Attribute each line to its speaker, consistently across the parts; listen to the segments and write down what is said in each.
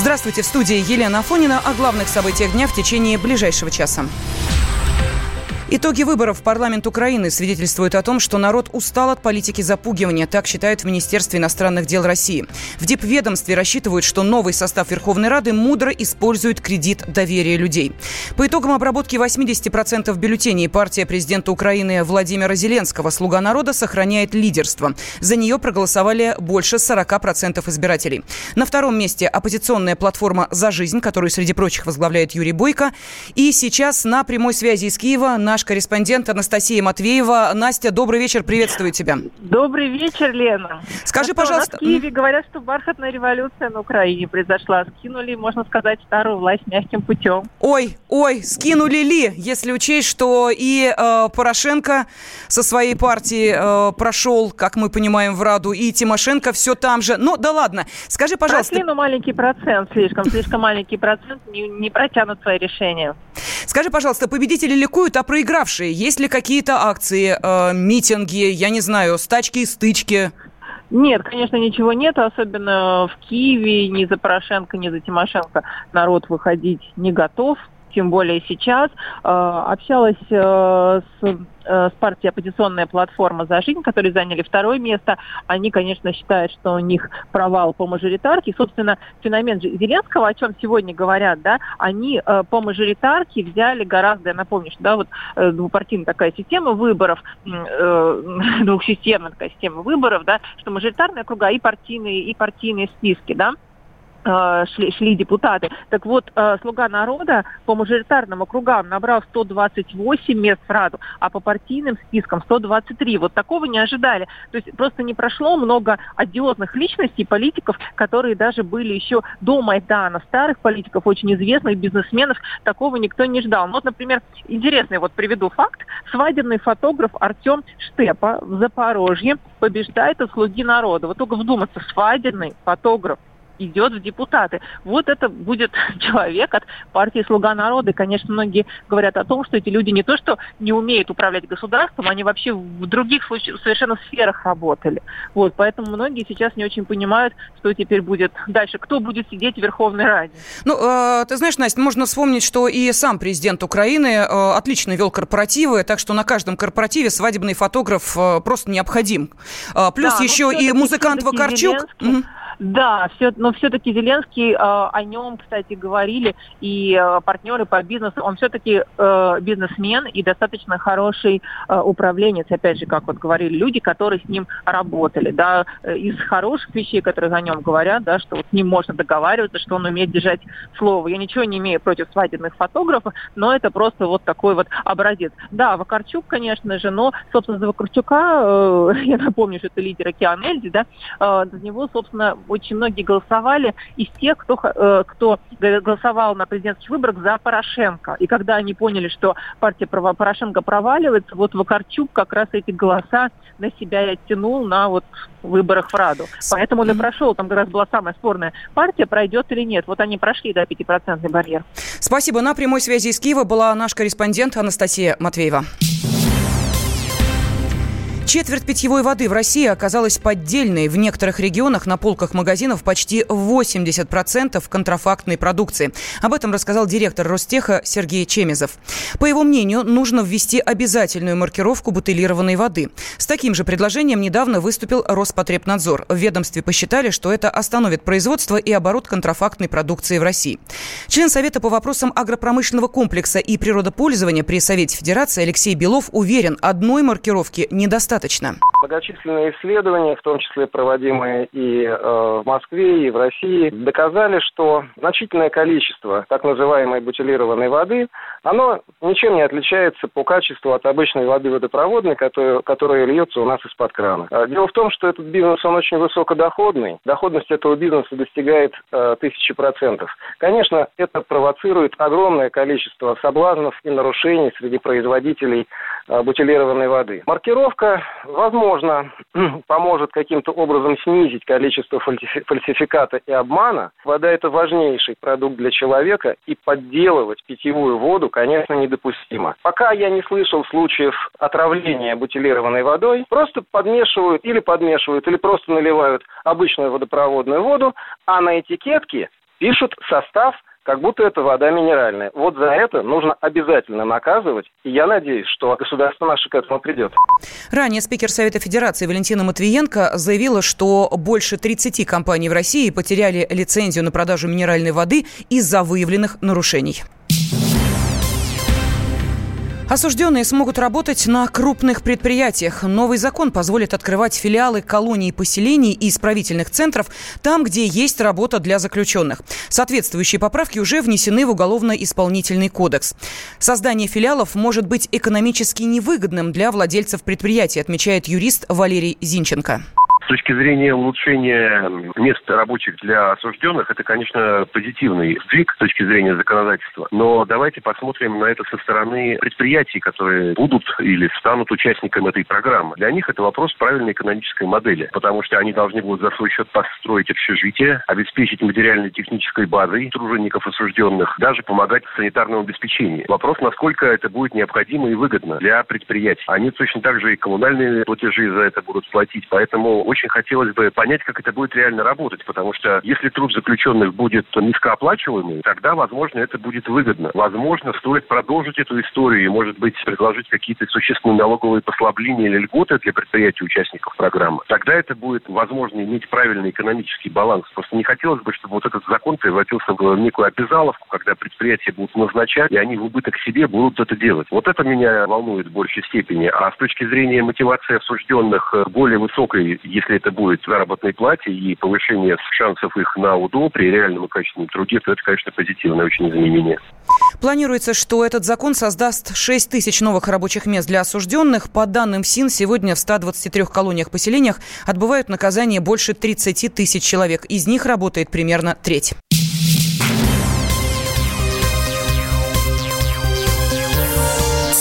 Speaker 1: Здравствуйте, в студии Елена Афонина о главных событиях дня в течение ближайшего часа. Итоги выборов в парламент Украины свидетельствуют о том, что народ устал от политики запугивания, так считают в Министерстве иностранных дел России. В Дипведомстве рассчитывают, что новый состав Верховной Рады мудро использует кредит доверия людей. По итогам обработки 80% бюллетеней партия президента Украины Владимира Зеленского «Слуга народа» сохраняет лидерство. За нее проголосовали больше 40% избирателей. На втором месте оппозиционная платформа «За жизнь», которую, среди прочих, возглавляет Юрий Бойко. И сейчас на прямой связи из Киева наш наш корреспондент Анастасия Матвеева. Настя, добрый вечер, приветствую тебя.
Speaker 2: Добрый вечер, Лена.
Speaker 1: Скажи, а пожалуйста...
Speaker 2: в Киеве говорят, что бархатная революция на Украине произошла. Скинули, можно сказать, старую власть мягким путем.
Speaker 1: Ой, ой, скинули ли, если учесть, что и э, Порошенко со своей партии э, прошел, как мы понимаем, в Раду, и Тимошенко все там же. Ну, да ладно. Скажи, пожалуйста...
Speaker 2: Прошли, но маленький процент слишком, слишком маленький процент, не, не протянут свои решения.
Speaker 1: Скажи, пожалуйста, победители ликуют, а проигравшие? Есть ли какие-то акции, э, митинги, я не знаю, стачки стычки?
Speaker 2: Нет, конечно, ничего нет, особенно в Киеве ни за Порошенко, ни за Тимошенко народ выходить не готов тем более сейчас. Э, общалась э, с э, с партией «Оппозиционная платформа за жизнь», которые заняли второе место, они, конечно, считают, что у них провал по мажоритарке. Собственно, феномен Зеленского, о чем сегодня говорят, да, они по мажоритарке взяли гораздо, я напомню, что да, вот двупартийная такая система выборов, двухсистемная такая система выборов, да, что мажоритарные круга и партийные, и партийные списки, да, Э, шли, шли депутаты. Так вот, э, «Слуга народа» по мажоритарным округам набрал 128 мест в Раду, а по партийным спискам 123. Вот такого не ожидали. То есть просто не прошло много одиозных личностей, политиков, которые даже были еще до Майдана, старых политиков, очень известных бизнесменов, такого никто не ждал. Ну, вот, например, интересный, вот приведу факт. Свадебный фотограф Артем Штепа в Запорожье побеждает от «Слуги народа». Вот только вдуматься, свадебный фотограф идет в депутаты. Вот это будет человек от партии «Слуга народа». И, конечно, многие говорят о том, что эти люди не то что не умеют управлять государством, они вообще в других совершенно сферах работали. Вот, поэтому многие сейчас не очень понимают, что теперь будет дальше. Кто будет сидеть в Верховной Раде?
Speaker 1: Ну, э, ты знаешь, Настя, можно вспомнить, что и сам президент Украины э, отлично вел корпоративы, так что на каждом корпоративе свадебный фотограф э, просто необходим. Э, плюс да, еще и музыкант Вакарчук. Угу.
Speaker 2: Да, все, но все-таки Зеленский, э, о нем, кстати, говорили и э, партнеры по бизнесу, он все-таки э, бизнесмен и достаточно хороший э, управленец, опять же, как вот говорили люди, которые с ним работали, да, э, из хороших вещей, которые о нем говорят, да, что вот с ним можно договариваться, что он умеет держать слово. Я ничего не имею против свадебных фотографов, но это просто вот такой вот образец. Да, Вакарчук, конечно же, но, собственно, за Вакарчука, э, я напомню, что это лидер Океан Эльзи, да, э, за него, собственно, очень многие голосовали из тех, кто, э, кто голосовал на президентских выборах за Порошенко. И когда они поняли, что партия Порошенко проваливается, вот Вакарчук как раз эти голоса на себя и оттянул на вот выборах в Раду. Поэтому он и прошел. Там как раз была самая спорная партия, пройдет или нет. Вот они прошли, да, 5% барьер.
Speaker 1: Спасибо. На прямой связи из Киева была наш корреспондент Анастасия Матвеева. Четверть питьевой воды в России оказалась поддельной. В некоторых регионах на полках магазинов почти 80% контрафактной продукции. Об этом рассказал директор Ростеха Сергей Чемезов. По его мнению, нужно ввести обязательную маркировку бутылированной воды. С таким же предложением недавно выступил Роспотребнадзор. В ведомстве посчитали, что это остановит производство и оборот контрафактной продукции в России. Член Совета по вопросам агропромышленного комплекса и природопользования при Совете Федерации Алексей Белов уверен, одной маркировки недостаточно достаточно?
Speaker 3: Многочисленные исследования, в том числе проводимые и э, в Москве, и в России, доказали, что значительное количество так называемой бутилированной воды, оно ничем не отличается по качеству от обычной воды водопроводной, которая, которая льется у нас из-под крана. А дело в том, что этот бизнес, он очень высокодоходный. Доходность этого бизнеса достигает э, тысячи процентов. Конечно, это провоцирует огромное количество соблазнов и нарушений среди производителей э, бутилированной воды. Маркировка возможно, поможет каким-то образом снизить количество фальсификата и обмана. Вода – это важнейший продукт для человека, и подделывать питьевую воду, конечно, недопустимо. Пока я не слышал случаев отравления бутилированной водой, просто подмешивают или подмешивают, или просто наливают обычную водопроводную воду, а на этикетке пишут состав как будто это вода минеральная. Вот за это нужно обязательно наказывать, и я надеюсь, что государство наше к этому придет.
Speaker 1: Ранее спикер Совета Федерации Валентина Матвиенко заявила, что больше 30 компаний в России потеряли лицензию на продажу минеральной воды из-за выявленных нарушений. Осужденные смогут работать на крупных предприятиях. Новый закон позволит открывать филиалы колоний поселений и исправительных центров там, где есть работа для заключенных. Соответствующие поправки уже внесены в Уголовно-исполнительный кодекс. Создание филиалов может быть экономически невыгодным для владельцев предприятий, отмечает юрист Валерий Зинченко
Speaker 4: точки зрения улучшения мест рабочих для осужденных, это, конечно, позитивный сдвиг с точки зрения законодательства. Но давайте посмотрим на это со стороны предприятий, которые будут или станут участниками этой программы. Для них это вопрос правильной экономической модели, потому что они должны будут за свой счет построить общежитие, обеспечить материальной технической базой тружеников осужденных, даже помогать в санитарном обеспечении. Вопрос, насколько это будет необходимо и выгодно для предприятий. Они точно так же и коммунальные платежи за это будут платить, поэтому очень очень хотелось бы понять, как это будет реально работать, потому что если труд заключенных будет низкооплачиваемый, тогда, возможно, это будет выгодно. Возможно, стоит продолжить эту историю и, может быть, предложить какие-то существенные налоговые послабления или льготы для предприятий участников программы. Тогда это будет возможно иметь правильный экономический баланс. Просто не хотелось бы, чтобы вот этот закон превратился в некую обязаловку, когда предприятия будут назначать, и они в убыток себе будут это делать. Вот это меня волнует в большей степени. А с точки зрения мотивации осужденных более высокой, если если это будет заработной плате и повышение шансов их на УДО при реальном и качественном труде, то это, конечно, позитивное очень изменение.
Speaker 1: Планируется, что этот закон создаст 6 тысяч новых рабочих мест для осужденных. По данным СИН, сегодня в 123 колониях-поселениях отбывают наказание больше 30 тысяч человек. Из них работает примерно треть.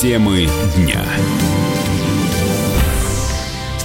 Speaker 5: Темы дня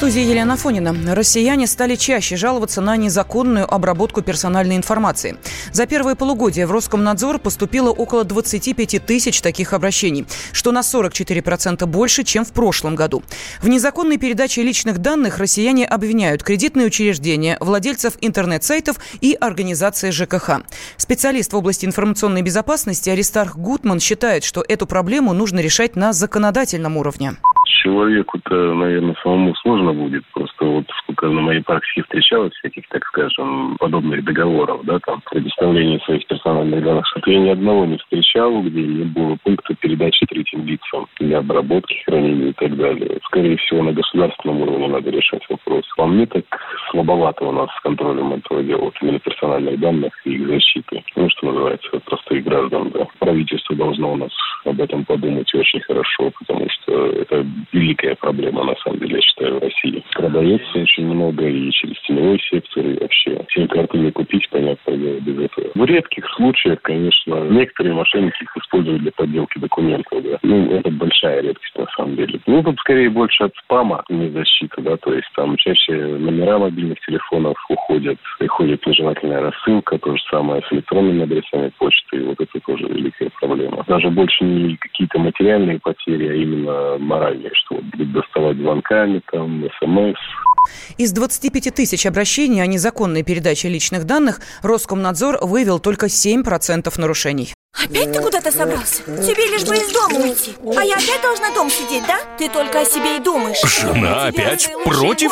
Speaker 1: студии Елена Фонина. Россияне стали чаще жаловаться на незаконную обработку персональной информации. За первое полугодие в Роскомнадзор поступило около 25 тысяч таких обращений, что на 44% больше, чем в прошлом году. В незаконной передаче личных данных россияне обвиняют кредитные учреждения, владельцев интернет-сайтов и организации ЖКХ. Специалист в области информационной безопасности Аристарх Гутман считает, что эту проблему нужно решать на законодательном уровне
Speaker 6: человеку-то, наверное, самому сложно будет. Просто вот сколько на моей практике встречалось всяких, так скажем, подобных договоров, да, там, предоставления своих персональных данных, что я ни одного не встречал, где не было пункта передачи третьим лицам для обработки, хранения и так далее. Скорее всего, на государственном уровне надо решать вопрос. По мне так слабовато у нас с контролем этого дела, вот именно персональных данных и их защиты. Ну, что называется, простых граждан, да. Правительство должно у нас об этом подумать очень хорошо, потому что это великая проблема, на самом деле, я считаю, в России. Продается очень много и через теневой сектор, и вообще. Сим-карты не купить, понятно, без этого. В редких случаях, конечно, некоторые мошенники их используют для подделки документов, да. Ну, это большая редкость, на самом деле. Ну, тут скорее больше от спама, не защита, да, то есть там чаще номера мобильных телефонов уходят, приходит нежелательная рассылка, то же самое с электронными адресами почты, и вот это тоже великая проблема. Даже больше не какие-то материальные потери, а именно моральные, что будет доставать звонками, там, смс.
Speaker 1: Из 25 тысяч обращений о незаконной передаче личных данных Роскомнадзор вывел только 7% нарушений.
Speaker 7: Опять ты куда-то собрался? Тебе лишь бы из дома уйти А я опять должна дом сидеть, да? Ты только о себе и думаешь
Speaker 5: Жена опять против?